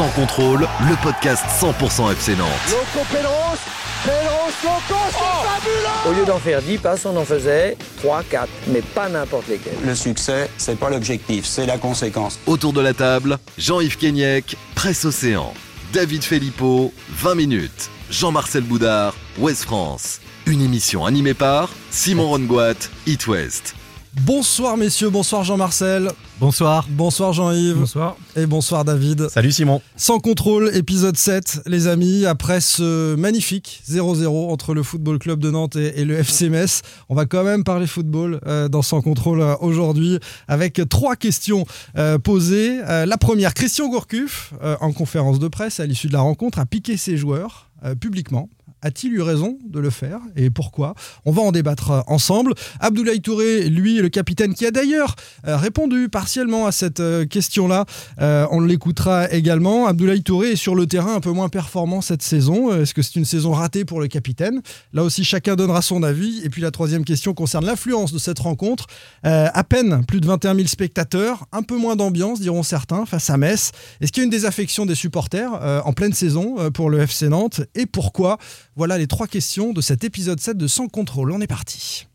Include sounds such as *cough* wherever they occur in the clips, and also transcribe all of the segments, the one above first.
Sans contrôle, le podcast 100% FC Nantes. Loco Pedros, Pedros, Loco, c'est fabuleux Au lieu d'en faire 10 passes, on en faisait 3, 4, mais pas n'importe lesquels. Le succès, c'est pas l'objectif, c'est la conséquence. Autour de la table, Jean-Yves Kenyek, Presse Océan. David Filippo, 20 minutes. Jean-Marcel Boudard, Ouest France. Une émission animée par Simon Rongoat, It West. Bonsoir messieurs, bonsoir Jean-Marcel. Bonsoir. Bonsoir Jean-Yves. Bonsoir. Et bonsoir David. Salut Simon. Sans contrôle, épisode 7, les amis, après ce magnifique 0-0 entre le Football Club de Nantes et, et le FC Metz, on va quand même parler football euh, dans Sans contrôle euh, aujourd'hui avec trois questions euh, posées. Euh, la première, Christian Gourcuff, euh, en conférence de presse à l'issue de la rencontre, a piqué ses joueurs euh, publiquement. A-t-il eu raison de le faire et pourquoi? On va en débattre ensemble. Abdoulaye Touré, lui, le capitaine qui a d'ailleurs euh, répondu partiellement à cette euh, question-là, euh, on l'écoutera également. Abdoulaye Touré est sur le terrain un peu moins performant cette saison. Est-ce que c'est une saison ratée pour le capitaine? Là aussi, chacun donnera son avis. Et puis la troisième question concerne l'influence de cette rencontre. À peine plus de 21 000 spectateurs, un peu moins d'ambiance, diront certains, face à Metz. Est-ce qu'il y a une désaffection des supporters en pleine saison pour le FC Nantes? Et pourquoi? Voilà les trois questions de cet épisode 7 de Sans contrôle. On est parti.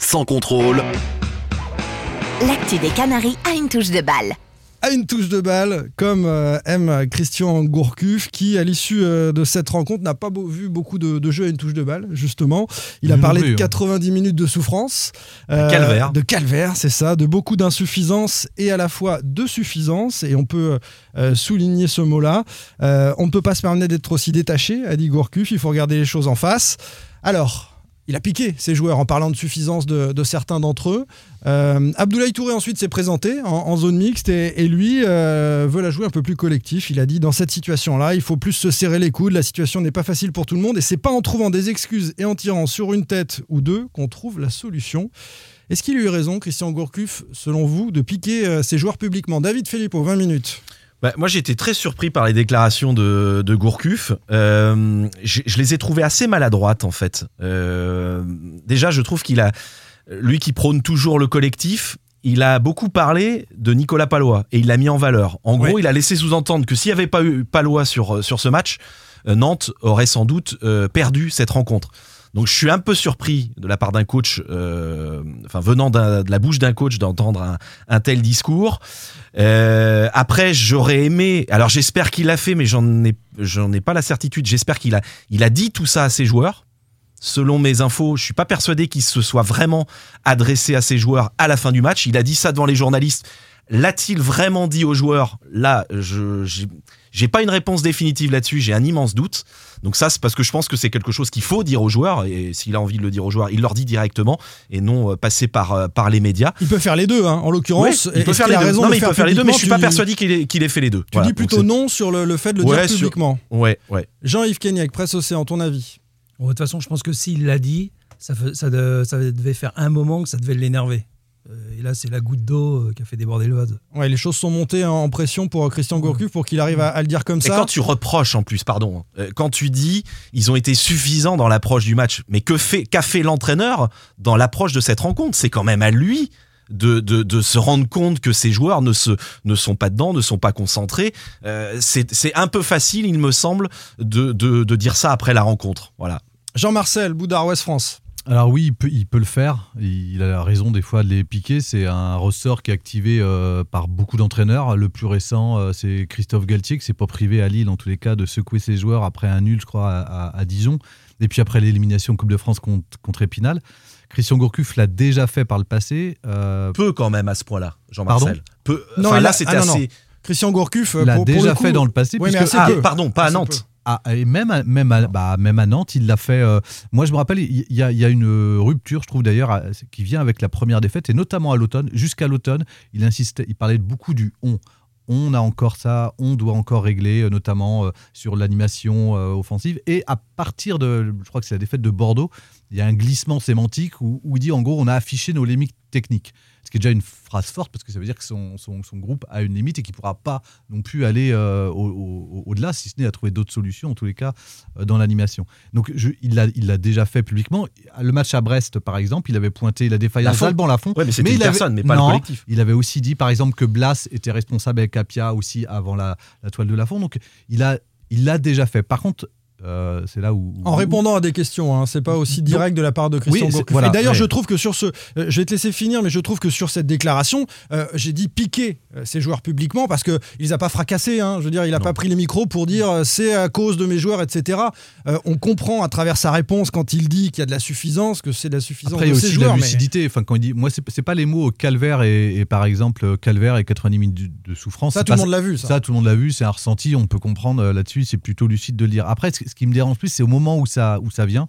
Sans contrôle, L'actu des Canaries a une touche de balle. À une touche de balle, comme euh, aime Christian Gourcuff, qui à l'issue euh, de cette rencontre n'a pas beau- vu beaucoup de, de jeux à une touche de balle, justement. Il a parlé de hein. 90 minutes de souffrance. euh, calvaire. De calvaire, c'est ça, de beaucoup d'insuffisance et à la fois de suffisance, et on peut euh, souligner ce mot-là. Euh, on ne peut pas se permettre d'être aussi détaché, a dit Gourcuff, il faut regarder les choses en face. Alors, il a piqué ses joueurs en parlant de suffisance de, certains d'entre eux. Euh, Abdoulaye Touré ensuite s'est présenté en, zone mixte et, lui euh, veut la jouer un peu plus collectif. Il a dit dans cette situation-là, il faut plus se serrer les coudes. La situation n'est pas facile pour tout le monde et c'est pas en trouvant des excuses et en tirant sur une tête ou deux qu'on trouve la solution. Est-ce qu'il a eu raison, Christian Gourcuff, selon vous, de piquer euh, ses joueurs publiquement? David Filippo, 20 minutes. Bah, moi, j'ai été très surpris par les déclarations de, de Gourcuff. Euh, je, je les ai trouvées assez maladroites, en fait. Euh, déjà, je trouve qu'il a, lui qui prône toujours le collectif, il a beaucoup parlé de Nicolas Palois et il l'a mis en valeur. En gros, Ouais. il a laissé sous-entendre que s'il n'y avait pas eu Palois sur, sur ce match, euh, Nantes aurait sans doute euh, perdu cette rencontre. Donc je suis un peu surpris de la part d'un coach, euh, enfin venant de la bouche d'un coach d'entendre un, tel discours. Euh, après, j'aurais aimé. Alors j'espère qu'il l'a fait, mais j'en ai, ai pas la certitude. J'espère qu'il a, il a dit tout ça à ses joueurs. Selon mes infos, je suis pas persuadé qu'il se soit vraiment adressé à ses joueurs à la fin du match. Il a dit ça devant les journalistes. L'a-t-il vraiment dit aux joueurs? Là, je j'ai- pas une réponse définitive là-dessus. J'ai un immense doute. Donc ça, c'est parce que je pense que c'est quelque chose qu'il faut dire aux joueurs. Et s'il a envie de le dire aux joueurs, il leur dit directement et non euh, passer par euh, par les médias. Il peut faire les deux, hein, en l'occurrence. Ouais, il peut faire les deux. Non, mais il peut faire les deux, mais je suis pas persuadé qu'il ait, qu'il ait fait les deux. Tu Voilà, dis plutôt non sur le, le fait de le Ouais, dire sur- publiquement. Ouais, ouais. Jean-Yves Kenyek, Presse Océan, ton avis? Bon, de toute façon, je pense que s'il l'a dit, ça, fe- ça, de- ça devait faire un moment que ça devait l'énerver. Euh, et là, c'est la goutte d'eau euh, qui a fait déborder le vase. Ouais, les choses sont montées en pression pour Christian Gourcuff pour qu'il arrive à, à le dire comme ça. quand tu reproches en plus, pardon, euh, quand tu dis ils ont été suffisants dans l'approche du match, mais que fait qu'a fait l'entraîneur dans l'approche de cette rencontre? C'est quand même à lui de, de, de se rendre compte que ces joueurs ne se ne sont pas dedans, ne sont pas concentrés. Euh, c'est c'est un peu facile, il me semble, de, de, de dire ça après la rencontre. Voilà. Jean-Marcel, Boudard, Ouest France. Alors oui, il peut, il peut le faire. Il a raison des fois de les piquer. C'est un ressort qui est activé euh, par beaucoup d'entraîneurs. Le plus récent, euh, c'est Christophe Galtier, qui s'est pas privé à Lille, en tous les cas, de secouer ses joueurs après un nul, je crois, à, à- à Dijon. Et puis après l'élimination Coupe de France contre, contre Épinal. Christian Gourcuff l'a déjà fait par le passé. euh, Peu quand même à ce point-là, Jean-Marcel. Peu. Non, là, a- c'était ah, assez. Christian Gourcuff l'a déjà fait dans le passé. Oui, mais puisque- Ah, peu. pardon, pas à Nantes. Ah, et bah, même à Nantes, il l'a fait. euh, moi, je me rappelle, il y, a- une rupture, je trouve d'ailleurs, qui vient avec la première défaite, et notamment à l'automne. Jusqu'à l'automne, il insistait, il parlait beaucoup du on. On a encore ça, on doit encore régler, euh, notamment euh, sur l'animation offensive. Et à partir de, je crois que c'est la défaite de Bordeaux, il y a un glissement sémantique où, où il dit en gros, on a affiché nos limites techniques. Ce qui est déjà une phrase forte parce que ça veut dire que son, son- son groupe a une limite et qu'il ne pourra pas non plus aller euh, au- au- au-delà, si ce n'est à trouver d'autres solutions, en tous les cas, euh, dans l'animation. Donc je- il l'a il déjà fait publiquement. Le match à Brest, par exemple, il avait pointé la défaillance d'Alban Lafont. Ouais, mais c'était une il avait- personne, mais pas Non, le collectif. Il avait aussi dit, par exemple, que Blas était responsable avec Apia aussi avant la, la toile de Lafont. Donc il a il l'a déjà fait. Par contre, euh, c'est là où... En répondant à des questions, hein, c'est pas aussi direct de la part de Christian Oui, c'est- Gourcuff. voilà, Et d'ailleurs, ouais. je trouve que sur ce, euh, je vais te laisser finir, mais je trouve que sur cette déclaration, euh, j'ai dit piquer ces joueurs publiquement parce que il les a pas fracassés. hein. Je veux dire, il a pas pris les micros pour dire c'est à cause de mes joueurs, etc. On comprend à travers sa réponse quand il dit qu'il y a de la suffisance, que c'est de la suffisance Après, il y de a ses aussi joueurs. la mais- lucidité. Enfin, quand il dit, moi, c'est pas les mots calvaire et, et par exemple calvaire et 90 minutes de- de souffrance. Ça, tout le monde l'a vu, ça. Ça, tout le monde l'a vu. C'est un ressenti. On peut comprendre là-dessus. C'est plutôt lucide de le dire. Après, ce qui me dérange plus, c'est au moment où ça, où ça vient.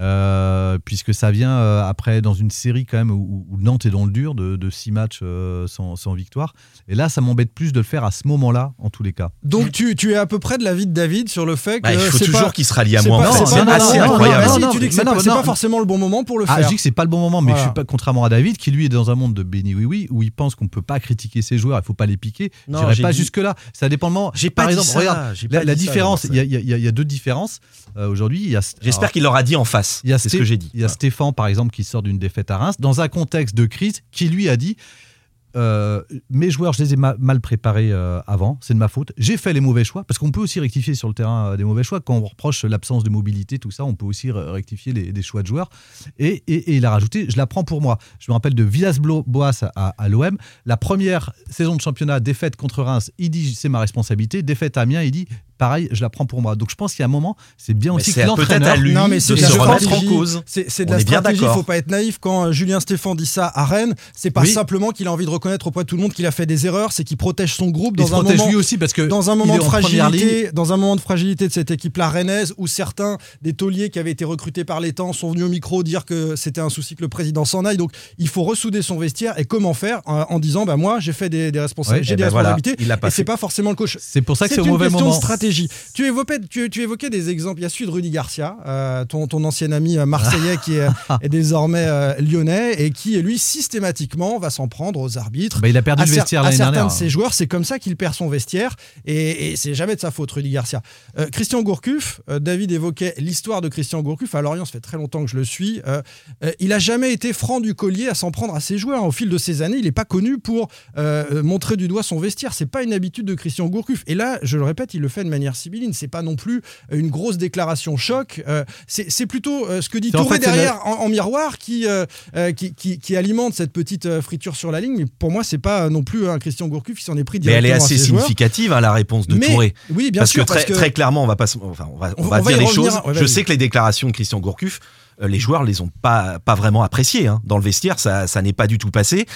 Euh, puisque ça vient euh, après dans une série quand même où, où Nantes est dans le dur de, de six matchs euh, sans, sans victoire. Et là, ça m'embête plus de le faire à ce moment-là, en tous les cas. Donc tu, tu es à peu près de l'avis de David sur le fait que Bah, il faut toujours pas- qu'il se rallie à moi. c'est assez non, incroyable. non, non, si, tu dis que c'est pas, forcément le bon moment pour le Ah, faire. je dis que c'est pas le bon moment, mais Voilà. je suis pas contrairement à David qui lui est dans un monde de béni oui oui où il pense qu'on peut pas critiquer ses joueurs, il faut pas les piquer. Non, J'irai pas dit- jusque là. Ça dépend le moment. J'ai Par pas dit exemple, ça, regarde la, différence. Il y, a- a- a deux différences aujourd'hui. a- J'espère qu'il l'aura dit en face. Il y a C'est ce que j'ai dit. Il y a Stéphane, par exemple, qui sort d'une défaite à Reims, dans un contexte de crise, qui lui a dit euh, Mes joueurs, je les ai ma- mal préparés euh, avant, c'est de ma faute. J'ai fait les mauvais choix, parce qu'on peut aussi rectifier sur le terrain euh, des mauvais choix. Quand on reproche l'absence de mobilité, tout ça, on peut aussi re- rectifier les, des choix de joueurs. Et, et- et il a rajouté Je la prends pour moi. Je me rappelle de Villas-Boas à, à l'OM. La première saison de championnat, défaite contre Reims, il dit C'est ma responsabilité. Défaite à Amiens, il dit Pareil, je la prends pour moi. Donc je pense qu'il y a un moment, c'est bien aussi c'est que l'entraîneur. à lui Non, mais de c'est de se la remettre en stratégie. cause. C'est de On la stratégie, d'accord. faut pas être naïf. Quand euh, Julien Stéphan dit ça à Rennes, c'est pas Oui. simplement qu'il a envie de reconnaître auprès de tout le monde qu'il a fait des erreurs, c'est qu'il protège son groupe Il dans un protège moment. lui aussi parce que dans un il moment de fragilité, dans un moment de fragilité de cette équipe-là rennaise, où certains des tauliers qui avaient été recrutés par les temps sont venus au micro dire que c'était un souci que le président s'en aille. Donc il faut ressouder son vestiaire et comment faire en, en disant bah moi j'ai fait des, des responsa- Ouais, j'ai eh des ben voilà, responsabilités il l'a pas et c'est pas forcément le coach. C'est pour ça que c'est au mauvais moment. Stratégie. Tu évoquais, tu, tu évoquais des exemples. Il y a celui de Rudy Garcia, euh, ton, ton ancien ami euh, marseillais qui est, *laughs* est désormais euh, lyonnais et qui, lui, systématiquement va s'en prendre aux arbitres. Bah, il a perdu à, le vestiaire l'année certains dernière. de ses joueurs, c'est comme ça qu'il perd son vestiaire et, et c'est jamais de sa faute, Rudy Garcia. Euh, Christian Gourcuff, David évoquait l'histoire de Christian Gourcuff. À Lorient, ça fait très longtemps que je le suis. Il a jamais été franc du collier à s'en prendre à ses joueurs. Au fil de ces années, il n'est pas connu pour montrer du doigt son vestiaire. C'est pas une habitude de Christian Gourcuff. Et là, je le répète, il le fait de manière sibylline. C'est pas non plus une grosse déclaration choc. Euh, c'est plutôt euh, ce que dit en Touré fait, derrière en, en miroir qui, euh, euh, qui, qui, qui alimente cette petite euh, friture sur la ligne. Mais pour moi, c'est pas non plus un Christian Gourcuff qui s'en est pris Mais elle est directement assez significative, hein, la réponse de Mais- Touré. Oui, bien parce sûr. que très, parce que très clairement, on va pas, enfin, on va, on On- va on va dire les revenir. choses. Ouais, je sais que les déclarations de Christian Gourcuff, euh, les joueurs les ont pas, pas vraiment appréciées. hein. Dans le vestiaire, ça, ça n'est pas du tout passé.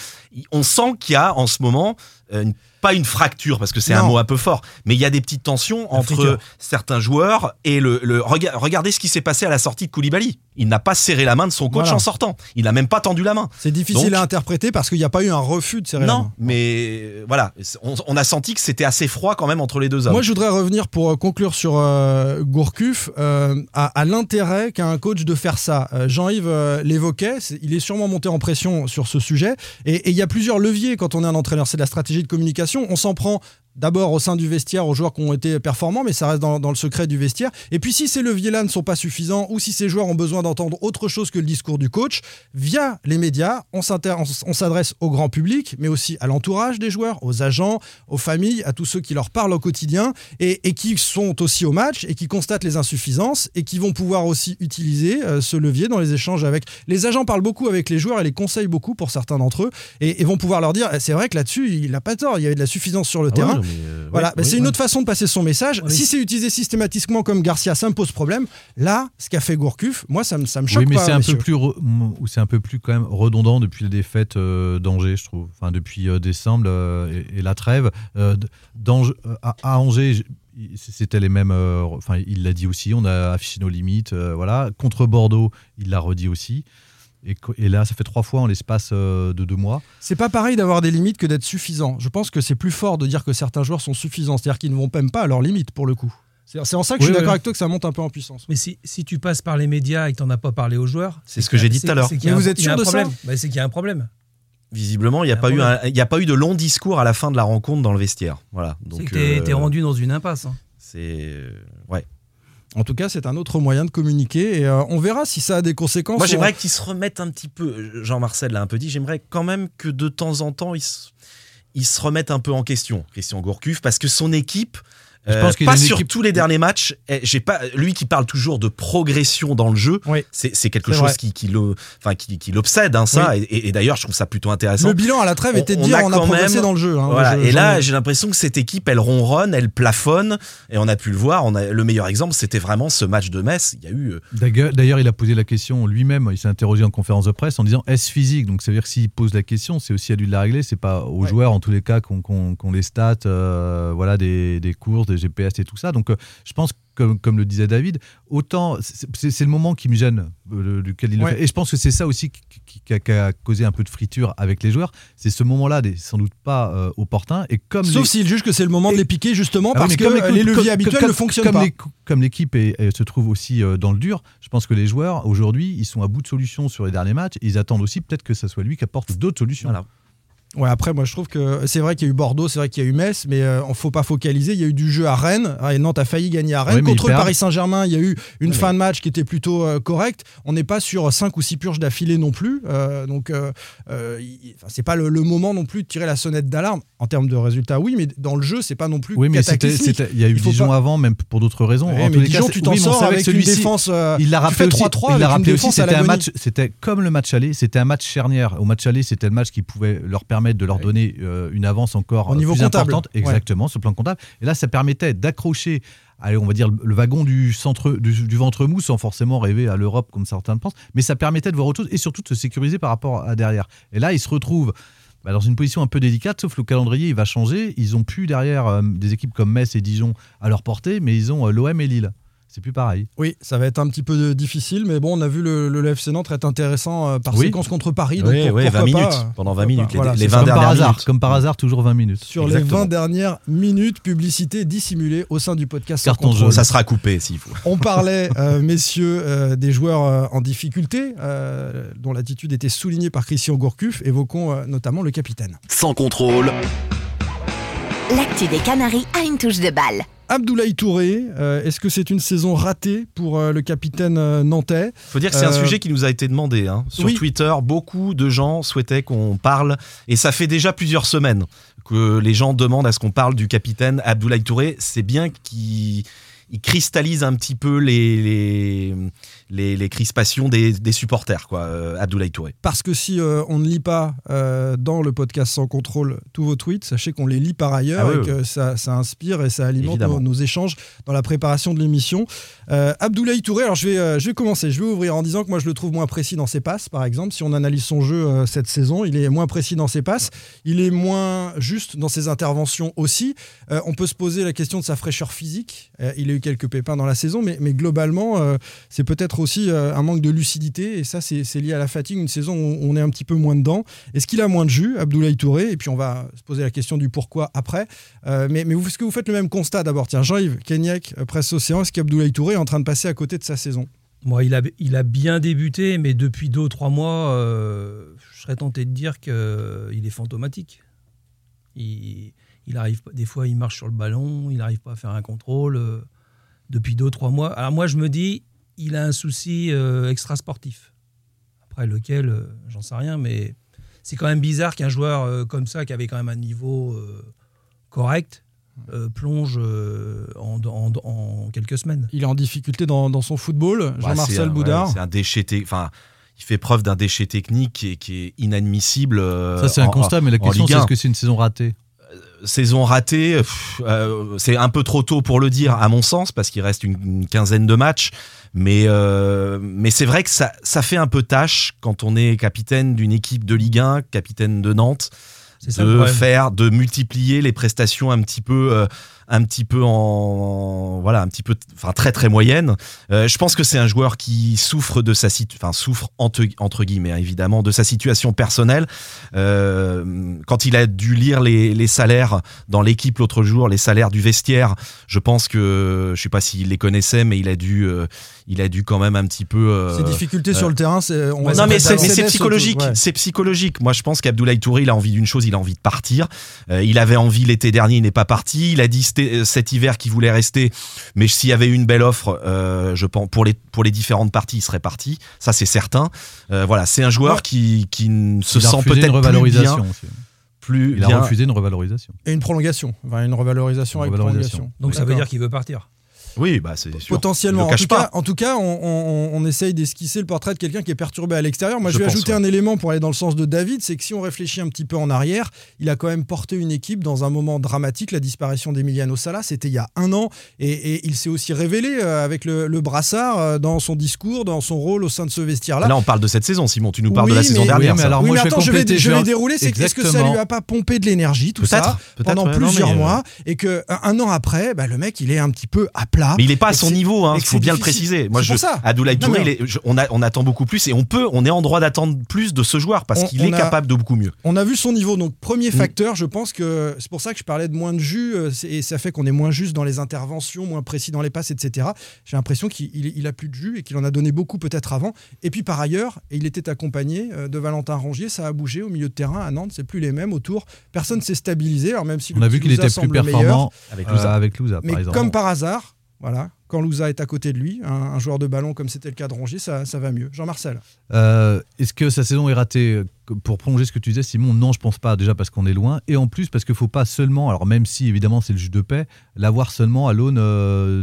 On sent qu'il y a en ce moment euh, une- pas une fracture parce que c'est un Non. mot un peu fort, mais il y a des petites tensions entre certains joueurs et le. le rega- regardez ce qui s'est passé à la sortie de Koulibaly. Il n'a pas serré la main de son coach Voilà. en sortant. Il n'a même pas tendu la main. c'est difficile Donc- à interpréter parce qu'il n'y a pas eu un refus de serrer la Non, main. mais euh, voilà, on, on a senti que c'était assez froid quand même entre les deux hommes. Moi, je voudrais revenir pour euh, conclure sur euh, Gourcuff euh, à, à l'intérêt qu'a un coach de faire ça. Euh, Jean-Yves euh, l'évoquait, il est sûrement monté en pression sur ce sujet. Et et il y a plusieurs leviers quand on est un entraîneur. C'est de la stratégie de communication. On s'en prend d'abord au sein du vestiaire aux joueurs qui ont été performants, mais ça reste dans, dans le secret du vestiaire. Et puis si ces leviers-là ne sont pas suffisants ou si ces joueurs ont besoin d'entendre autre chose que le discours du coach, via les médias, on s'adresse au grand public, mais aussi à l'entourage des joueurs, aux agents, aux familles, à tous ceux qui leur parlent au quotidien et, et qui sont aussi au match et qui constatent les insuffisances et qui vont pouvoir aussi utiliser euh, ce levier dans les échanges avec les agents parlent beaucoup avec les joueurs et les conseillent beaucoup pour certains d'entre eux et, et vont pouvoir leur dire eh, c'est vrai que là-dessus il n'a pas tort il y avait de la suffisance sur le Ah terrain ouais, mais, euh, voilà, ouais, bah, oui, c'est une ouais. autre façon de passer son message. Oui. Si c'est utilisé systématiquement comme Garcia, ça me pose problème. Là, ce qu'a fait Gourcuff, moi, ça me, ça me choque Oui, mais c'est un messieurs. peu plus re- ou c'est un peu plus quand même redondant depuis la défaite euh, d'Angers, je trouve. Enfin, depuis euh, décembre et, et la trêve à, à Angers. C'était les mêmes. euh, Enfin, il l'a dit aussi. On a affiché nos limites. euh, voilà. Contre Bordeaux, il l'a redit aussi. Et, là, ça fait trois fois en l'espace euh, de deux mois. C'est pas pareil d'avoir des limites que d'être suffisant. Je pense que c'est plus fort de dire que certains joueurs sont suffisants, c'est-à-dire qu'ils ne vont même pas à leurs limites pour le coup. C'est en ça que je Oui, suis d'accord oui. avec toi que ça monte un peu en puissance. Mais si, si tu passes par les médias et que tu n'en as pas parlé aux joueurs. C'est ce que j'ai dit tout à l'heure. c'est qu'il y a Mais un- vous êtes sûr de ça problème. Bah, C'est qu'il y a un problème. Visiblement, il n'y a, pas eu problème. un- il y a pas eu de long discours à la fin de la rencontre dans le vestiaire. Voilà. C'est Donc, que t'es euh, rendu dans une impasse. hein. C'est. euh, Ouais. En tout cas, c'est un autre moyen de communiquer et euh, on verra si ça a des conséquences. Moi, On- j'aimerais qu'il se remette un petit peu. Jean-Marcel l'a un peu dit. J'aimerais quand même que de temps en temps, il se, il se remette un peu en question, Christian Gourcuff, parce que son équipe. Je euh, pense qu'il pas sur équipe- tous les derniers matchs. eh, J'ai pas lui qui parle toujours de progression dans le jeu. Oui. C'est quelque chose qui, qui le, enfin qui, qui l'obsède, hein, ça. Et, et- et d'ailleurs, je trouve ça plutôt intéressant. Le bilan à la trêve On- était de on dire a on a progressé même- dans le jeu. hein. Voilà. Je- et là, ai- j'ai l'impression que cette équipe, elle ronronne, elle plafonne, et on a pu le voir. On a, le meilleur exemple, c'était vraiment ce match de Metz. Il y a eu. euh, D'ailleurs, il a posé la question lui-même. Il s'est interrogé en conférence de presse en disant est-ce physique? Donc, ça veut dire que s'il pose la question, c'est aussi à lui de la régler. C'est pas aux Ouais. joueurs, en tous les cas, qu'on les stats, euh, voilà, des, des courses, des GPS et tout ça. Donc, euh, je pense comme, comme le disait David, autant c'est le moment qui me gêne, euh, il le Ouais. fait. Et je pense que c'est ça aussi qui, qui- qui a, qui a causé un peu de friture avec les joueurs. C'est ce moment-là, sans doute pas euh, opportun. Et comme Sauf les- s'il juge que c'est le moment de les piquer justement ah parce que comme euh, les leviers comme- habituels comme- ne fonctionnent comme pas. les- comme l'équipe se trouve aussi dans le dur, je pense que les joueurs aujourd'hui ils sont à bout de solutions sur les derniers matchs. Ils attendent aussi peut-être que ça soit lui qui apporte d'autres solutions. Voilà. Ouais, après, moi, je trouve que c'est vrai qu'il y a eu Bordeaux, c'est vrai qu'il y a eu Metz, mais euh, on faut pas focaliser. Il y a eu du jeu à Rennes, Ah, et Nantes a failli gagner à Rennes. Mais Contre le. Paris Saint-Germain, il y a eu une fin de match qui était plutôt euh, correcte. On n'est pas sur 5 ou 6 purges d'affilée non plus. Euh, donc, euh, euh, c'est pas le, le moment non plus de tirer la sonnette d'alarme. En termes de résultats, oui, mais dans le jeu, c'est pas non plus Oui, mais il y a eu Dijon pas- avant, même pour d'autres raisons. En tous mais les cas, Dijon, tu t'en oui, mais sors avec une défense. Il l'a rappelé fais aussi. 3-3 il l'a rappelé aussi. C'était un l'agonie. match. C'était comme le match aller. C'était un match charnière. Au match aller, c'était le match qui pouvait leur permettre de leur donner euh, une avance encore Au euh, niveau plus comptable. importante. Exactement, sur le plan comptable. Et là, ça permettait d'accrocher. Allez, on va dire le- le wagon du centre du, du ventre mou sans forcément rêver à l'Europe comme certains le pensent, mais ça permettait de voir autre chose et surtout de se sécuriser par rapport à derrière. Et là, ils se retrouvent bah, dans une position un peu délicate, sauf le calendrier il va changer. Ils ont plus derrière euh, des équipes comme Metz et Dijon à leur portée, mais ils ont euh, l'OM et Lille. C'est plus pareil. Oui, ça va être un petit peu de- difficile, mais bon, on a vu le, le LFC Nantes être intéressant euh, par Oui. séquence contre Paris. donc Oui, pour- oui, pourquoi 20 pas, minutes. euh, Pendant 20 pourquoi minutes. pas. Les, Voilà, les c'est 20 ça. Comme par dernières hasard, minutes. comme par hasard, toujours 20 minutes. Sur Exactement. les 20 dernières minutes, publicité dissimulée au sein du podcast. Carton jaune. Ça sera coupé s'il faut. On parlait, *laughs* euh, messieurs, euh, des joueurs euh, en difficulté, euh, dont l'attitude était soulignée par Christian Gourcuff. Évoquons euh, notamment le capitaine. Sans contrôle, L'actu des Canaries a une touche de balle. Abdoulaye Touré, euh, est-ce que c'est une saison ratée pour euh, le capitaine euh, nantais? Faut dire que c'est un Euh, sujet qui nous a été demandé. hein. Sur oui. Twitter, beaucoup de gens souhaitaient qu'on parle, et ça fait déjà plusieurs semaines que les gens demandent à ce qu'on parle du capitaine Abdoulaye Touré. C'est bien qu'il il cristallise un petit peu les, les, les, les crispations des, des supporters, quoi, euh, Abdoulaye Touré. Parce que si euh, on ne lit pas euh, dans le podcast sans contrôle tous vos tweets, sachez qu'on les lit par ailleurs Ah oui, et oui. que ça, ça inspire et ça alimente nos, nos échanges dans la préparation de l'émission. Abdoulaye Touré, alors je vais, je vais commencer, je vais ouvrir en disant que moi je le trouve moins précis dans ses passes, par exemple. Si on analyse son jeu cette saison, il est moins précis dans ses passes, il est moins juste dans ses interventions aussi. On peut se poser la question de sa fraîcheur physique. Il eu quelques pépins dans la saison, mais, mais globalement, euh, c'est peut-être aussi euh, un manque de lucidité, et ça, c'est lié à la fatigue, une saison où on est un petit peu moins dedans. Est-ce qu'il a moins de jus, Abdoulaye Touré? Et puis on va se poser la question du pourquoi après. Euh, mais mais est-ce que vous faites le même constat d'abord? Tiens, Jean-Yves Kenyek, Presse Océan, est-ce qu'Abdoulaye Touré est en train de passer à côté de sa saison? Moi, il a, il a bien débuté, mais depuis deux ou trois mois, je serais tenté de dire qu'il est fantomatique. Il, il arrive, des fois, il marche sur le ballon, il n'arrive pas à faire un contrôle. Depuis deux ou trois mois. Alors moi, je me dis, il a un souci euh, extra-sportif. Après lequel, euh, j'en sais rien, mais c'est quand même bizarre qu'un joueur euh, comme ça, qui avait quand même un niveau euh, correct, euh, plonge euh, en, en- en quelques semaines. Il est en difficulté dans, dans son football. Bah, Jean-Marcel Boudard. ouais, c'est un déchet. Enfin, il fait preuve d'un déchet technique qui est, qui est inadmissible. Ça, c'est un en- constat, mais la question, c'est 1. est-ce que c'est une saison ratée? Saison ratée, euh, c'est un peu trop tôt pour le dire, à mon sens, parce qu'il reste une, une quinzaine de matchs. Mais, euh, mais c'est vrai que ça, ça fait un peu tâche quand on est capitaine d'une équipe de Ligue 1, capitaine de Nantes, ça de faire, de multiplier les prestations un petit peu, euh, un petit peu en, voilà, un petit peu, enfin très très moyenne. Euh, je pense que c'est un joueur qui souffre de sa enfin souffre entre, entre guillemets hein, évidemment de sa situation personnelle. Euh, quand il a dû lire les, les salaires dans l'équipe l'autre jour, les salaires du vestiaire, je pense que je sais pas s'il les connaissait, mais il a dû, euh, il a dû quand même un petit peu. Ses difficultés sur le terrain, c'est. on va non mais c'est psychologique, ouais. c'est psychologique. Moi je pense qu'Abdoulaye Touré il a envie d'une chose, il a envie de partir. Il avait envie l'été dernier, il n'est pas parti. Il a dit cet, euh, cet hiver qu'il voulait rester, mais s'il y avait une belle offre, euh, je pense pour les pour les différentes parties, il serait parti. Ça c'est certain. Euh, voilà, c'est un joueur Ouais. qui qui ne se il a sent peut-être plus bien, aussi. plus Il a refusé une revalorisation. Et une prolongation. Enfin, une revalorisation Une avec revalorisation. prolongation. Donc ça veut dire qu'il veut partir. Oui, bah c'est sûr. Potentiellement. En tout, pas. cas, en tout cas, on, on- on essaye d'esquisser le portrait de quelqu'un qui est perturbé à l'extérieur. Moi, je, Je vais pense, ajouter ouais. un élément pour aller dans le sens de David, c'est que si on réfléchit un petit peu en arrière, il a quand même porté une équipe dans un moment dramatique, la disparition d'Emiliano Sala, c'était il y a un an, et, et il s'est aussi révélé euh, avec le, le brassard euh, dans son discours, dans son rôle au sein de ce vestiaire-là. Là, on parle de cette saison, Simon. Tu nous parles Oui, de la mais- saison oui, dernière. mais ça. alors, oui, moi, mais je vais attends, je vais, compléter, je je vais vais- dérouler. C'est est-ce que ça Exactement. lui a pas pompé de l'énergie, tout ça, pendant ouais. Non, plusieurs mais, mois, et que un, un an après, bah, le mec, il est un petit peu à plat. Mais il n'est pas à son niveau, hein, il faut c'est bien le préciser. Moi, je, ça. Non, Touré, mais il est- je- on, a- on attend beaucoup plus et on peut, on est en droit d'attendre plus de ce joueur parce qu'il est a- capable de beaucoup mieux. On a vu son niveau. Donc, premier Mm. facteur, je pense que c'est pour ça que je parlais de moins de jus euh, et ça fait qu'on est moins juste dans les interventions, moins précis dans les passes, etc. J'ai l'impression qu'il il- il a plus de jus et qu'il en a donné beaucoup peut-être avant. Et puis par ailleurs, il était accompagné euh, de Valentin Rongier, ça a bougé au milieu de terrain à Nantes, c'est plus les mêmes autour. Personne s'est stabilisé. Alors même si On a vu qu'il était plus meilleur, performant Avec euh, Louza. avec Louza, mais par exemple. comme par hasard, voilà, quand Louza est à côté de lui, un, un joueur de ballon comme c'était le cas de Rongier, ça, ça va mieux. Jean-Marcel. Euh, Est-ce que sa saison est ratée euh, Pour prolonger ce que tu disais, Simon, non, je pense pas. Déjà parce qu'on est loin. Et en plus, parce qu'il faut pas seulement, alors même si évidemment c'est le juge de paix, l'avoir seulement à l'aune euh,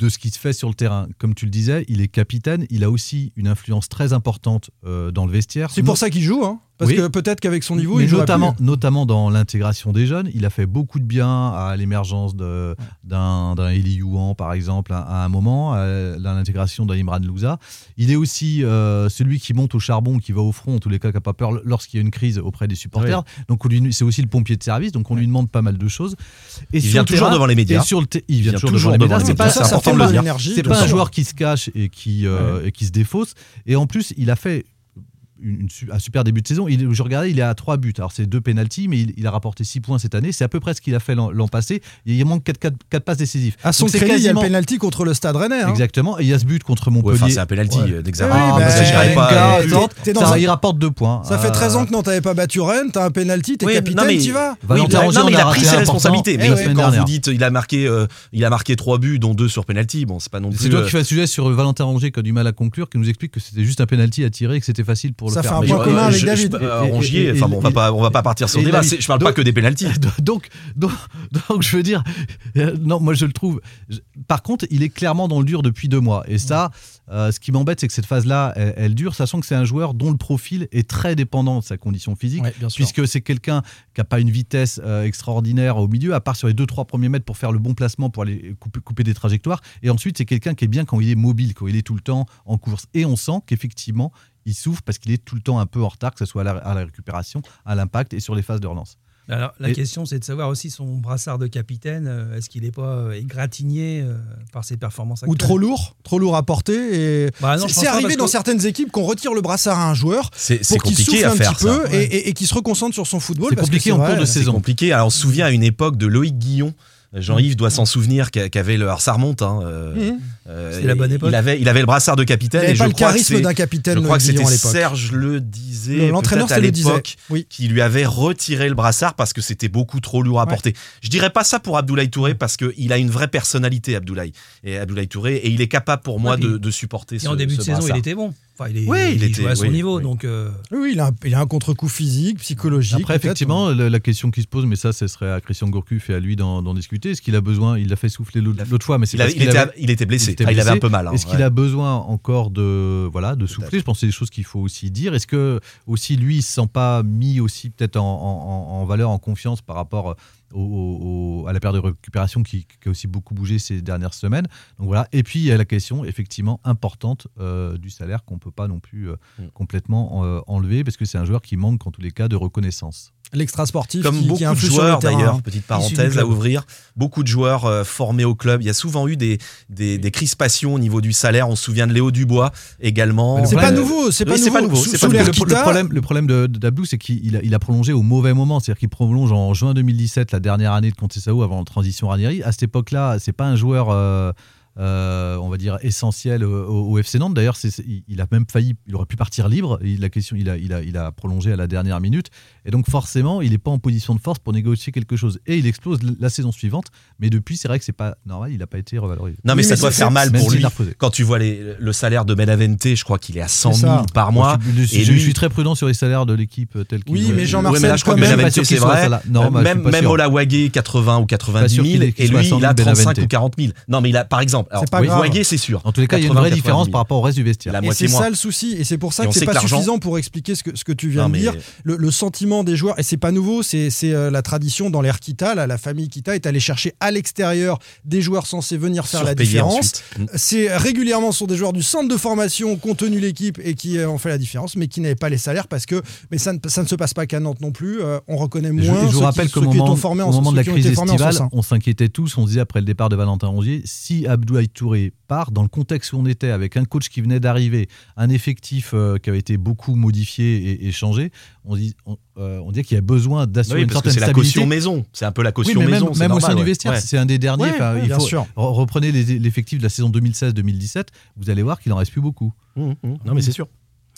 de ce qui se fait sur le terrain. Comme tu le disais, il est capitaine. Il a aussi une influence très importante euh, dans le vestiaire. C'est pour ça qu'il joue, hein, parce Oui. que peut-être qu'avec son niveau, Mais il notamment, plus. notamment dans l'intégration des jeunes, il a fait beaucoup de bien à l'émergence de- d'un Eli Youan, par exemple, à, à un moment, à l'intégration d'un Imran Louza. Il est aussi euh, celui qui monte au charbon, qui va au front, en tous les cas, qui n'a pas peur lorsqu'il y a une crise auprès des supporters. Donc c'est aussi le pompier de service, donc on lui demande pas mal de choses. Et Il vient toujours terrain- devant les médias. et sur le te- il vient vient toujours, toujours devant les médias. C'est pas, ça important fait de le pas- dire. l'énergie, c'est bien pas un joueur qui se cache et qui, euh, et qui se défausse. Et en plus, il a fait une- une su- un super début de saison. Il, je regardais, il est à 3 buts. Alors, c'est deux pénalties, mais il, il a rapporté 6 points cette année. C'est à peu près ce qu'il a fait l'an passé. Il manque 4, passes décisives. À son Donc, crédit, il y a le quasiment- penalty contre le Stade Rennais. hein. Exactement. Et il y a ce but contre Ouais, Montpellier. enfin, c'est un penalty Ouais. euh, d'examen. Ah, bah, ça, euh, euh, un- il rapporte 2 points. Ça fait Euh, 13 ans que Nantes n'avait pas battu Rennes, t'as un penalty, t'es Oui, capitaine, non, mais- t'y vas. Valentin Oui, Rongier, non, mais il a pris ses responsabilités. Mais semaine quand vous dites il a marqué, euh, il a marqué trois buts, dont deux sur penalty. Bon, c'est pas non plus. C'est toi euh, qui fais le sujet sur Valentin Rongier qui a du mal à conclure, qui nous explique que c'était juste un penalty à tirer et que c'était facile pour Ça fait un point commun avec je- David. Rongier, enfin bon, on va pas, on va pas partir sur débat. Je parle donc- pas que des pénalties. *laughs* donc, donc, donc, je veux dire, euh, non, moi je le trouve. par contre, il est clairement dans le dur depuis deux mois. Et ça, euh, ce qui m'embête, c'est que cette phase-là, elle, elle dure, sachant que c'est un joueur dont le profil est très dépendant de sa condition physique, Ouais, bien sûr. puisque c'est quelqu'un qui n'a pas une vitesse euh, extraordinaire au milieu, à part sur les 2-3 premiers mètres pour faire le bon placement, pour aller couper, couper des trajectoires. Et ensuite, c'est quelqu'un qui est bien quand il est mobile, quand il est tout le temps en course. Et on sent qu'effectivement, il souffre parce qu'il est tout le temps un peu en retard, que ce soit à la, à la récupération, à l'impact et sur les phases de relance. Alors, la Et- question, c'est de savoir aussi son brassard de capitaine. euh, Est-ce qu'il n'est pas euh, égratigné euh, par ses performances actuelles Ou trop lourd, trop lourd à porter. Et... Bah c'est arrivé dans que- certaines équipes qu'on retire le brassard à un joueur C'est c'est pour qu'il compliqué souffle à un faire petit ça. peu et, et- et qu'il se reconcentre sur son football. C'est parce que compliqué c'est en vrai, cours de C'est saison. compliqué. Alors on se souvient à une époque de Loïc Guillon. Jean-Yves doit s'en souvenir qu'a- qu'avait le. Alors ça remonte. Hein, euh, Mhm. euh, la bonne époque. Il avait, il avait le brassard de capitaine. Il n'avait et pas je le crois charisme d'un capitaine Je crois que c'était à. Serge le disait. L'entraîneur à le l'époque, Oui. qui lui avait retiré le brassard parce que c'était beaucoup trop lourd à Ouais. porter. Je dirais pas ça pour Abdoulaye Touré parce qu'il a une vraie personnalité, Abdoulaye. Et Abdoulaye Touré, et il est capable pour moi Ouais, de, de supporter Et ce en début ce de saison, il était bon. Enfin, il, est, Oui, il il, était- jouait à son oui, niveau. oui. Donc, euh, Oui, il a un, il a un contre-coup physique, psychologique. Après, effectivement, la, la question qui se pose, mais ça, ce serait à Christian Gourcuff et à lui d'en discuter. Est-ce qu'il a besoin Il l'a fait souffler l'autre fois, mais c'est Il, il qu'il était, avait- il était blessé. il était Ah, il avait un peu mal. hein, Est-ce qu'il a besoin encore de voilà de souffler? Je pense que c'est des choses qu'il faut aussi dire. Est-ce que aussi lui, il se sent pas mis aussi peut-être en, en- en valeur, en confiance par rapport au- au- à la période de récupération qui, qui a aussi beaucoup bougé ces dernières semaines. Donc voilà. Et puis il y a la question effectivement importante euh, du salaire qu'on peut pas non plus euh, Mm. complètement euh, enlever parce que c'est un joueur qui manque en tous les cas de reconnaissance. L'extra sportif Comme qui, qui beaucoup de joueurs d'ailleurs, petite parenthèse à ouvrir, beaucoup de joueurs euh, formés au club. Il y a souvent eu des, des, des crispations au niveau du salaire. On se souvient de Léo Dubois également. Le C'est pas nouveau, c'est pas nouveau. Sous- sous pas le, problème, le problème de, de Dablou, c'est qu'il a, il a prolongé au mauvais moment. C'est-à-dire qu'il prolonge en juin 2017, la dernière année de Contessao avant la transition Ranieri. À cette époque-là, c'est pas un joueur, euh, euh, on va dire, essentiel au, FC Nantes. D'ailleurs, il, a même failli, il aurait pu partir libre. Il, la question, il a, il, a, il a prolongé à la dernière minute. Et donc, forcément, il n'est pas en position de force pour négocier quelque chose. Et il explose la saison suivante. Mais depuis, c'est vrai que c'est pas normal. Il n'a pas été revalorisé. Non, mais Oui, ça mais doit faire mal pour lui. Quand tu vois les- le salaire de Benavente, je crois qu'il est à 100 C'est 000 ça. par mois. Moi, je, suis- et je lui- suis très prudent sur les salaires de l'équipe telle qu'ils Oui, mais Jean-Marcel, Ouais, je crois que Benavente, qu'il c'est vrai. Non, bah, même même. Olawagé, 80 ou 90 sûr 000. qu'il est- qu'il Et lui, 100 il 000 a 35 Benavente. ou 40 000. Non, mais il a, par exemple, alors, C'est pas grave. Wagé, c'est sûr. En tous les cas, il y a une 80, vraie 90 différence 000. par rapport au reste du vestiaire. La Et moitié c'est moins. ça le souci, et c'est pour ça Et que on c'est pas que suffisant pour expliquer ce que, ce que tu viens Non, de mais- dire. Le, le sentiment des joueurs, et c'est pas nouveau, c'est c'est, euh, la tradition dans l'ère Kita, là, la famille Kita est allée chercher à l'extérieur des joueurs censés venir faire la différence. ensuite. Mm. C'est régulièrement ce sont des joueurs du centre de formation qui ont tenu l'équipe et qui euh, ont fait la différence, mais qui n'avaient pas les salaires parce que mais ça ne, ça ne se passe pas qu'à Nantes non plus. Euh, on reconnaît Je, moins je ceux vous rappelle qui, qu'au ceux qui moment, étaient formés en au moment de la qui crise estivale, on s'inquiétait tous. On se disait après le départ de Valentin Rongier, si Abdoulaye Touré part, dans le contexte où on était, avec un coach qui venait d'arriver, un effectif euh, qui avait été beaucoup modifié et, et changé, on dit, on, euh, on dit qu'il y a besoin d'assurer Oui, une certaine c'est la stabilité. caution maison. C'est un peu la Oui, caution mais maison. même au sein du vestiaire, Ouais. c'est un des derniers. Ouais, Enfin, ouais, il bien faut- sûr. re- Reprenez l'effectif de la saison 2016-2017, vous allez voir qu'il en reste plus beaucoup. Mmh, mmh. Non, mais c'est sûr.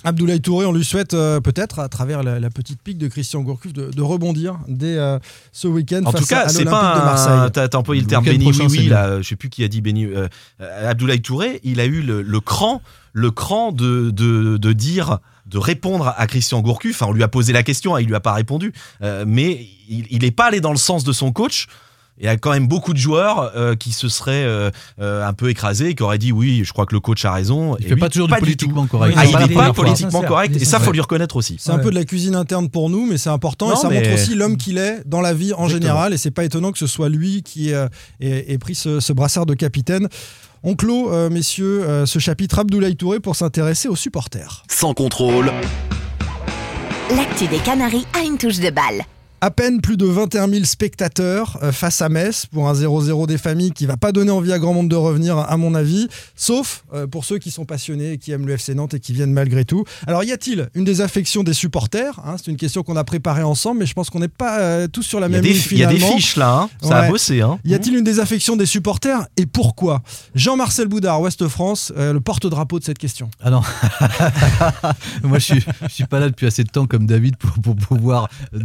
Abdoulaye Touré, on lui souhaite euh, peut-être, à travers la, la petite pique de Christian Gourcuff, de, de rebondir dès euh, ce week-end En face tout cas, c'est pas. T'as employé le Le terme béni oui oui là. Je sais plus qui a dit béni. euh, Abdoulaye Touré, il a eu le, le cran, le cran de, de, de dire, de répondre à Christian Gourcuff. Enfin, on lui a posé la question, hein, il lui a pas répondu. Mais il n'est pas allé dans le sens de son coach. Il y a quand même beaucoup de joueurs euh, qui se seraient euh, euh, un peu écrasés, qui auraient dit oui, je crois que le coach a raison. Il Et fait lui, pas toujours du du politiquement correct. Ah, il n'est pas pas politiquement correct, et ça, faut lui reconnaître aussi. C'est un peu de la cuisine interne pour nous, mais c'est important et ça mais- montre aussi l'homme qu'il est dans la vie en Exactement. général. Et c'est pas étonnant que ce soit lui qui euh, ait, ait pris ce, ce brassard de capitaine. On clôt, euh, messieurs, euh, ce chapitre Abdoulaye Touré pour s'intéresser aux supporters. Sans contrôle, L'actu des Canaries a une touche de balle. À peine plus de 21 000 spectateurs euh, face à Metz pour un 0-0 des familles qui va pas donner envie à grand monde de revenir, à mon avis, sauf euh, pour ceux qui sont passionnés et qui aiment le FC Nantes et qui viennent malgré tout. Alors, y a-t-il une désaffection des supporters hein? C'est une question qu'on a préparée ensemble, mais je pense qu'on n'est pas euh, tous sur la même ligne il y a des fiches là, hein. ça Ouais. a bossé. Hein. Y a-t-il une désaffection des supporters et pourquoi? Jean-Marcel Boudard, Ouest France, euh, le porte-drapeau de cette question. Ah non. *laughs* Moi, je suis, je suis pas là depuis assez de temps comme David pour, pour pouvoir, pour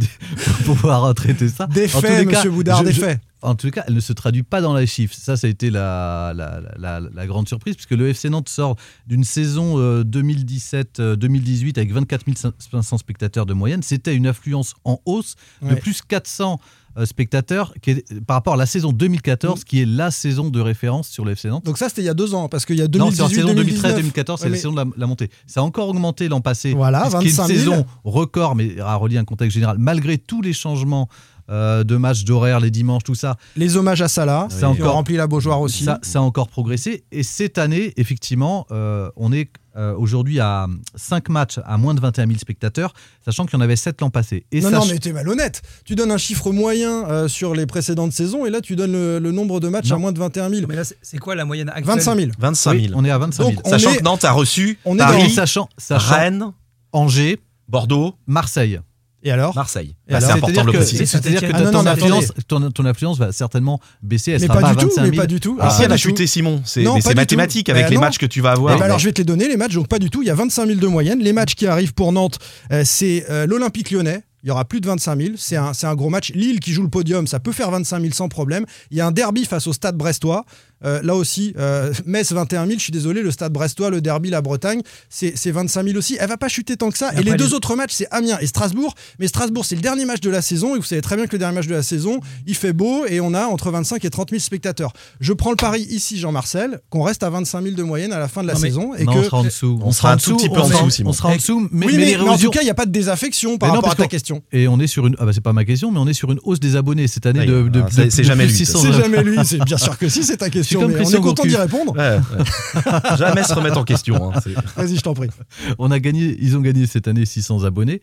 *laughs* pouvoir traiter ça. Des En tous faits, les cas, monsieur Boudard, je- des je- faits. En tout cas, elle ne se traduit pas dans les chiffres. Ça, ça a été la, la, la- la- la grande surprise, puisque le FC Nantes sort d'une saison euh, 2017-2018 avec 24 500 spectateurs de moyenne. C'était une affluence en hausse de Ouais. plus 400 euh, spectateurs qui est- par rapport à la saison 2014, qui est la saison de référence sur le FC Nantes. Donc ça, c'était il y a deux ans, parce qu'il y a Non, c'est la 2018, saison 2019. 2013-2014, c'est Ouais, la saison de la, la montée. Ça a encore augmenté l'an passé. Voilà, y a 25 une 000. saison record, mais à relier un contexte général, malgré tous les changements euh, de matchs d'horaire, les dimanches, tout ça, Les hommages à Salah, Oui. qui a encore- rempli la Beaujoire aussi. ça, ça a encore progressé. Et cette année, effectivement, euh, on est euh, aujourd'hui à 5 matchs à moins de 21 000 spectateurs, sachant qu'il y en avait 7 l'an passé. Et non, sach- non, mais t'es malhonnête. Tu donnes un chiffre moyen euh, sur les précédentes saisons et là, tu donnes le, le nombre de matchs Non. à moins de 21 000. Mais là, c'est- quoi la moyenne actuelle 25 000. 25 oui, 000. on est à 25 000. Donc, on Sachant est- que Nantes a reçu on est Paris, dans- sachant, sachant Rennes, Angers, Bordeaux, Alors Et alors? Marseille. Bah, c'est important de le préciser. c'est-à-dire que Ah non, ton, non, mais influence, ton, ton influence va certainement baisser. Elle Mais sera pas pas, du à tout, 25 mais 000. pas du tout. Ah, Ah, si, elle a tout. chuté, Simon. C'est mais mathématique tout. avec Bah les non. matchs que tu vas Eh avoir. ben alors je vais te les donner les matchs, donc pas du tout. Il y a 25 000 de moyenne. Les matchs qui arrivent pour Nantes, euh, c'est euh, l'Olympique lyonnais. Il y aura plus de 25 000. C'est un, c'est un gros match. Lille qui joue le podium, ça peut faire 25 000 sans problème. Il y a un derby face au Stade Brestois. Euh, là aussi, euh, *laughs* Metz 21 000, je suis désolé, le stade brestois, le derby, la Bretagne, c'est c'est 25 000 aussi. Elle va pas chuter tant que ça. Et Et, les deux les- autres matchs, c'est Amiens et Strasbourg. Mais Strasbourg, c'est le dernier match de la saison. Et vous savez très bien que le dernier match de la saison, il fait beau et on a entre 25 et 30 000 spectateurs. Je prends le pari ici, Jean-Marcel, qu'on reste à 25 000 de moyenne à la fin de la Non, mais- saison. Et non, que... on sera en dessous. On sera un tout petit peu en dessous, Simon. On sera en dessous, mais, oui, mais mais, mais en tout cas, il n'y a pas de désaffection par Mais non, rapport à ta question. Et on est sur une. Ah bah c'est pas ma question, mais on est sur une hausse des abonnés cette année Oui, de. de- ah, c'est- jamais lui, 600 C'est jamais lui, c'est *laughs* bien sûr que si, c'est ta question. Comme Mais on est content d'y répondre. Ouais, ouais. *laughs* Jamais se remettre en question. hein, Vas-y, je t'en prie. On a gagné, ils ont gagné cette année 600 abonnés.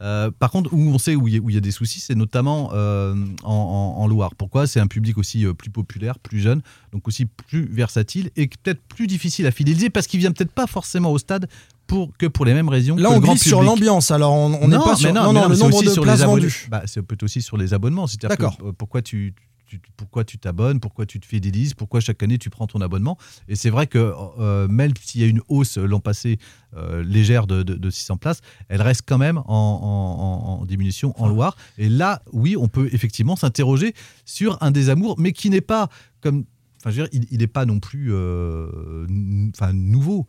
Euh, par contre, où on sait où il y, a- y des soucis, c'est notamment euh, en, en- en Loire. Pourquoi? C'est un public aussi euh, plus populaire, plus jeune, donc aussi plus versatile et peut-être plus difficile à fidéliser parce qu'il vient peut-être pas forcément au stade pour que pour les mêmes raisons. Là, que on le grand glisse sur public. l'ambiance. Alors, on n'est pas mais sur non, non, mais non, mais le nombre aussi de sur places vendues. Bah, c'est peut-être aussi sur les abonnements. D'accord. pourquoi tu, tu- pourquoi tu t'abonnes, pourquoi tu te fidélises, pourquoi chaque année tu prends ton abonnement. Et c'est vrai que euh, même s'il y a une hausse l'an passé euh, légère de, de- de 600 places, elle reste quand même en, en- en- en diminution en Loire. Et là, oui, on peut effectivement s'interroger sur un désamour, mais qui n'est pas comme. Enfin, je veux dire, il n'est pas non plus euh, enfin, nouveau.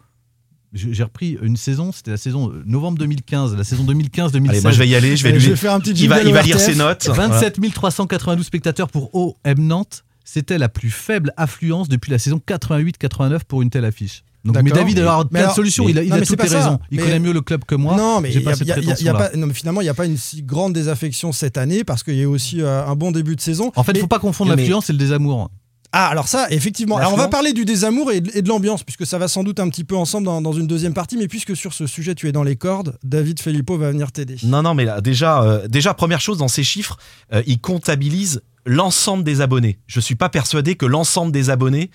J'ai repris une saison, c'était la saison euh, novembre 2015, la saison 2015-2016. Allez, moi je vais y aller. Je vais lui. je vais faire un petit il va, jingle il va lire ses notes. 27 392 spectateurs pour OM Nantes. C'était la plus faible affluence depuis la saison 88-89 pour une telle affiche. Donc, mais. David, alors, Mais solutions. Il a, il Non, a toutes les ça. raisons. Il Mais- connaît mieux le club que moi. Non, mais y pas a- cette y a- il y a prétention-là. pas- non, mais finalement, il n'y a pas une si grande désaffection cette année parce qu'il y a eu aussi euh, un bon début de saison. En fait, il ne faut pas confondre l'affluence et le désamour. Ah, alors ça, effectivement. Alors, on va parler du désamour et de, l'ambiance, puisque ça va sans doute un petit peu ensemble dans, dans une deuxième partie. Mais puisque sur ce sujet, tu es dans les cordes, David Filippo va venir t'aider. Non, non, mais là, déjà, euh, déjà, première chose, dans ces chiffres, euh, ils comptabilisent l'ensemble des abonnés. Je suis pas persuadé que l'ensemble des abonnés,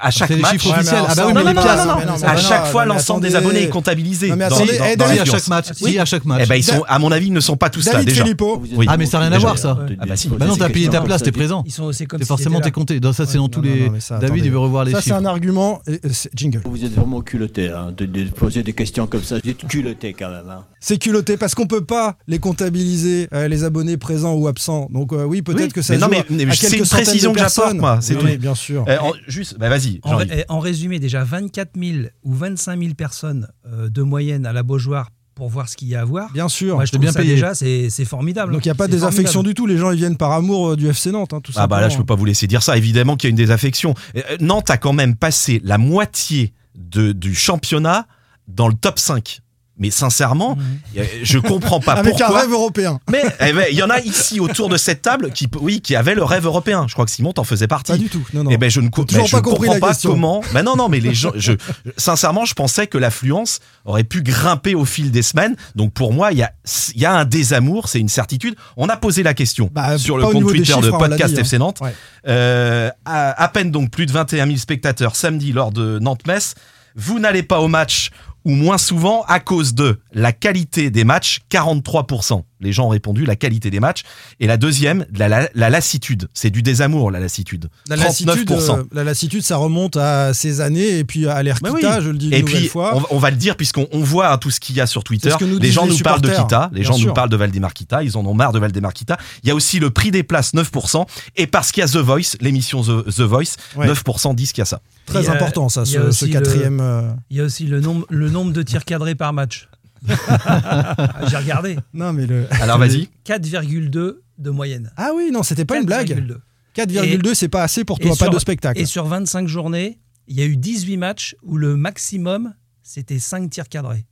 à chaque les match. chiffres officiels. Ah bah oui, mais les à chaque fois, l'ensemble des abonnés est comptabilisé. Non, mais attendez, à chaque match. Oui. Si, à chaque match. Eh ben, ils sont, à mon avis, ils ne sont pas tous là David déjà. Filippo. Oui. Ah, mais ça n'a rien à voir, ça. Ah bah si. Bah non, t'as payé ta place, t'es présent. Ils sont, c'est comme forcément, t'es compté. Dans ça, c'est dans tous les. David, il veut revoir les Ça, c'est chiffres. un argument. et c'est- Jingle. Vous êtes vraiment culotté hein, de, poser des questions comme ça. Vous êtes culotté quand même. Hein. C'est culotté parce qu'on peut pas les comptabiliser, euh, les abonnés présents ou absents. Donc, euh, oui, peut-être que ça mais non, mais- c'est quelques une précision que j'apporte, moi, c'est bien sûr. Euh, juste, bah vas-y. En, Jean-Yves. ré- en résumé, déjà 24 000 ou 25 000 personnes euh, de moyenne à la Beaujoire pour voir ce qu'il y a à voir. Bien sûr. Moi, je bien ça payé. déjà, c'est formidable. Donc il n'y a pas de désaffection formidable. du tout. Les gens ils viennent par amour euh, du FC Nantes, hein, tout Ah bah là, je peux pas vous laisser dire ça. Évidemment qu'il y a une désaffection. Euh, Nantes a quand même passé la moitié de, du championnat dans le top 5. Mais sincèrement, euh, je comprends pas *laughs* Avec un pourquoi. rêve européen. Mais eh ben, il y en a ici autour de cette table qui, oui, qui avaient le rêve européen. Je crois que Simon t'en faisait partie. Pas du tout. Non, non. Eh ben je ne co- ben, je pas comprends la pas question. comment. Ben non non mais les gens je sincèrement je pensais que l'affluence aurait pu grimper au fil des semaines. Donc pour moi il y a il y a un désamour, c'est une certitude. On a posé la question Bah, sur le compte Twitter de chiffres, podcast dit, hein. FC Nantes. Ouais. Euh, à, à peine donc plus de 21 000 spectateurs samedi lors de Nantes-Metz. Vous n'allez pas au match ou moins souvent à cause de la qualité des matchs, 43%. Les gens ont répondu la qualité des matchs. Et la deuxième, la, la- la lassitude. C'est du désamour, la lassitude. La lassitude, 39%. euh, la lassitude, ça remonte à ces années et puis à Bah Kita, oui. je le dis une Et nouvelle puis, fois. on, va- on va le dire, puisqu'on on voit hein, tout ce qu'il y a sur Twitter. C'est ce que nous les gens les nous parlent de Kita, les gens sûr. nous parlent de Valdemar Kita, ils en ont marre de Valdemar Kita. Il y a aussi le prix des places, 9%. Et parce qu'il y a The Voice, l'émission The, The Voice, Ouais. 9% disent qu'il y a ça. Très a- important, ça, ce, ce quatrième. euh, Il y a aussi le nombre, le nombre de tirs cadrés par match. Ah, J'ai regardé. Non, mais le. Alors vas-y. 4,2 de moyenne. Ah oui, non, c'était pas une blague. 4,2. 4,2, c'est pas assez pour toi, pas sur- de spectacle. Et sur 25 journées, il y a eu 18 matchs où le maximum, c'était 5 tirs cadrés.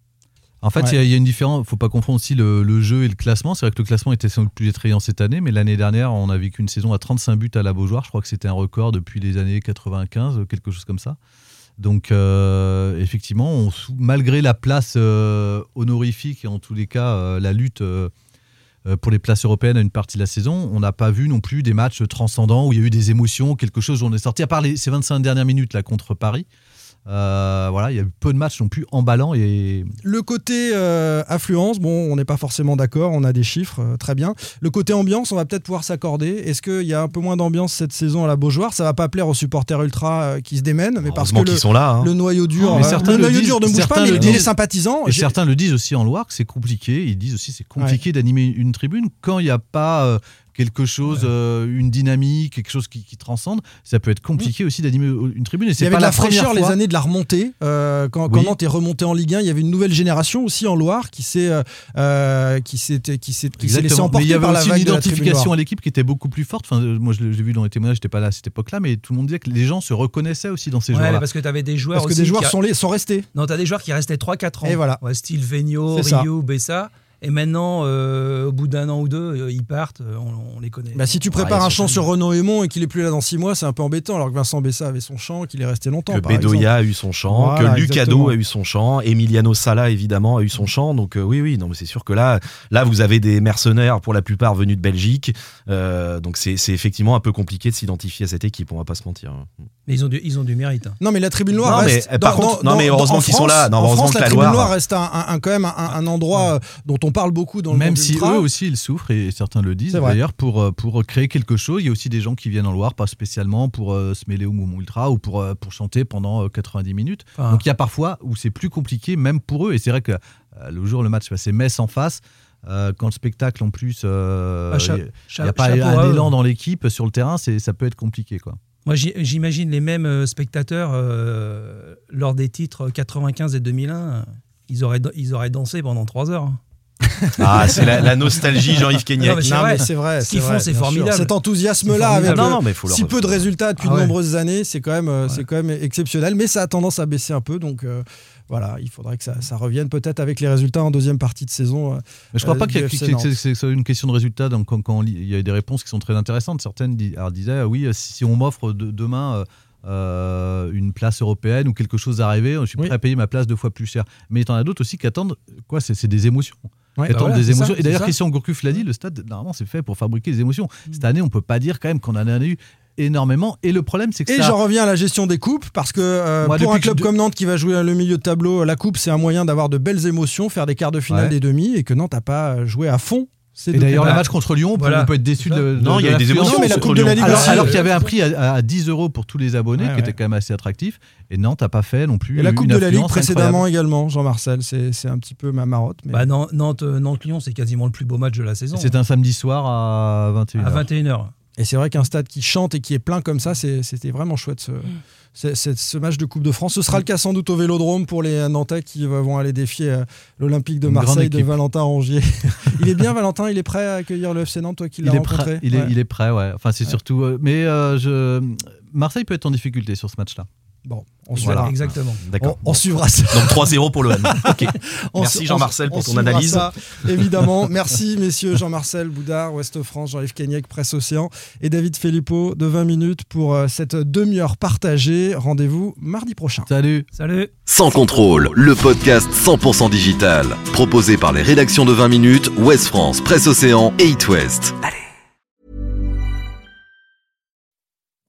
En fait, il Ouais. y a- il y, a une différence. faut pas confondre aussi le, le jeu et le classement. C'est vrai que le classement était sans doute plus attrayant cette année, mais l'année dernière, on a vécu une saison à 35 buts à la Beaujoire. Je crois que c'était un record depuis les années 95, quelque chose comme ça. Donc, euh, effectivement, malgré la place euh, honorifique et en tous les cas euh, la lutte pour les places européennes à une partie de la saison, on n'a pas vu non plus des matchs transcendants où il y a eu des émotions, quelque chose où on est sorti, à part ces 25 dernières minutes là contre Paris. Euh, voilà, il y a eu peu de matchs non plus emballants et Le côté euh, affluence, bon, on n'est pas forcément d'accord, on a des chiffres, euh, très bien. Le côté ambiance, on va peut-être pouvoir s'accorder. Est-ce qu'il y a un peu moins d'ambiance cette saison à la Beaujoire? Ça va pas plaire aux supporters ultra euh, qui se démènent, mais parce que le, sont là. hein. le noyau dur, Oh, mais euh, certains le le noyau disent, dur ne bouge pas, certains mais le les sympathisants. Et certains le disent aussi en Loire que c'est compliqué. Ils disent aussi que c'est compliqué d'animer une tribune quand il n'y a pas euh, quelque chose, euh, une dynamique, quelque chose qui, qui transcende, ça peut être compliqué aussi d'animer une tribune. Et Il y avait pas de la, fraîcheur les années de la remontée. Euh, quand, quand Oui. Nantes est remonté en Ligue 1, il y avait une nouvelle génération aussi en Loire qui s'est euh, euh, qui s'est qui s'est qui s'est laissé Exactement. Mais emporter il y avait par la aussi vague une identification à l'équipe qui était beaucoup plus forte. Enfin, euh, moi, je l'ai j'ai vu dans les témoignages, j'étais pas là à cette époque-là, mais tout le monde disait que les gens se reconnaissaient aussi dans ces Ouais, joueurs-là. mais parce que tu avais des joueurs Parce que des joueurs qui a- sont, les, sont restés. Non, t'as des joueurs qui restaient 3-4 ans. Et voilà. Ouais, style Vigno. Rio, Bessa. Et maintenant, euh, au bout d'un an ou deux, euh, ils partent, euh, on, on les connaît. Bah, si tu Ouais, prépares un chant sur Renaud Aymon et qu'il est plus là dans 6 mois, c'est un peu embêtant. Alors que Vincent Bessa avait son chant, qu'il est resté longtemps. que par exemple. Bedoya a eu son chant, Voilà, que Lucado a eu son chant, Emiliano Sala évidemment a eu son chant. Donc euh, oui, oui, non, mais c'est sûr que là, là vous avez des mercenaires pour la plupart venus de Belgique. Euh, donc c'est c'est effectivement un peu compliqué de s'identifier à cette équipe. On va pas se mentir. Mais ils ont du, ils ont du mérite. hein. Non, mais la tribune Loire Non, mais, reste. par contre- non, mais heureusement en qu'ils sont là. Non, en heureusement France, que la la tribune Loire- Loire reste un, un- un- quand même un, un endroit dont on parle beaucoup dans le Même monde si ultra. eux aussi ils souffrent et certains le disent C'est d'ailleurs pour, euh, pour créer quelque chose. Il y a aussi des gens qui viennent en Loire, pas spécialement pour euh, se mêler au mouvement ultra ou pour, euh, pour chanter pendant euh, 90 minutes. Enfin, Donc il y a parfois où c'est plus compliqué même pour eux. Et c'est vrai que euh, le jour où le match passait Metz en face, euh, quand le spectacle en plus, cha- il n'y a pas un élan dans l'équipe sur le terrain, c'est ça peut être compliqué quoi. Moi, j'imagine les mêmes spectateurs euh, lors des titres 95 et 2001. euh, Ils auraient, ils auraient dansé pendant 3 heures. *laughs* Ah, c'est la, la nostalgie Jean-Yves Non, Kenyek. mais c'est Non, vrai. mais c'est vrai. Ce qu'ils font, c'est sûr. formidable. Cet enthousiasme-là, avec formidable. Non, non, mais faut leur- si peu de résultats depuis Ah de ouais. nombreuses années, c'est quand même, euh, c'est quand même exceptionnel. Mais ça a tendance à baisser un peu, donc euh, voilà, il faudrait que ça, ça revienne peut-être avec les résultats en deuxième partie de saison. euh. Mais je crois Euh, pas que c'est- une question de résultat. Donc, quand, quand on lit- il y a des réponses qui sont très intéressantes. Certaines disaient ah oui, si, si on m'offre de- demain euh, euh, une place européenne ou quelque chose à rêver, je suis prêt Oui. à payer ma place deux fois plus cher. Mais il y en a d'autres aussi qui attendent quoi C'est c'est des émotions. Ouais, bah voilà, des ça, émotions. Et d'ailleurs. Christian Gourcuff l'a dit, le stade, normalement, c'est fait pour fabriquer des émotions. Cette année, on peut pas dire quand même qu'on en a eu énormément. Et le problème, c'est que Et ça. j'en reviens à la gestion des coupes, parce que euh, Moi, pour un club je- comme Nantes qui va jouer le milieu de tableau, la coupe, c'est un moyen d'avoir de belles émotions, faire des quarts de finale, Ouais. des demi, et que Nantes n'a pas joué à fond. Et d'ailleurs, le match contre Lyon, on peut- Voilà. on peut être déçu de, de- Non, il y a eu des émotions mais la Coupe de la. Ligue Alors, alors qu'il y avait un prix à, à 10 euros pour tous les abonnés, Ouais, qui était quand même assez attractif. Et Nantes n'a pas fait non plus. Et la Coupe de la Ligue précédemment incroyable. également, Jean-Marcel, c'est c'est un petit peu ma marotte. Mais... Bah, Nantes, euh, Nantes-Lyon, c'est quasiment le plus beau match de la saison. C'est un samedi soir à 21h. à 21h. Et c'est vrai qu'un stade qui chante et qui est plein comme ça, c'est- c'était vraiment chouette ce, c'est- ce match de Coupe de France. Ce sera le cas sans doute au Vélodrome pour les Nantais qui vont aller défier euh, l'Olympique de Marseille de. Valentin Rongier. *laughs* il est bien Valentin, il est prêt à accueillir le FC Nantes, toi qui l'as Il est, rencontré prêt, il, est, Ouais. il est prêt, ouais. Enfin, c'est surtout. euh, mais euh, je... Marseille peut être en difficulté sur ce match-là. Bon, on Voilà. suivra. Exactement. D'accord. On, on suivra ça. Donc 3-0 pour l'OM. *laughs* Ok. On Merci Jean-Marcel pour on ton analyse. ça, évidemment. *laughs* Merci, messieurs Jean-Marcel Boudard, Ouest France, Jean-Yves Kenyek, Presse Océan et David Filippo de 20 minutes pour euh, cette demi-heure partagée. Rendez-vous mardi prochain. Salut Salut Sans contrôle, le podcast 100% digital. Proposé par les rédactions de 20 minutes, Ouest France, Presse Océan et It West.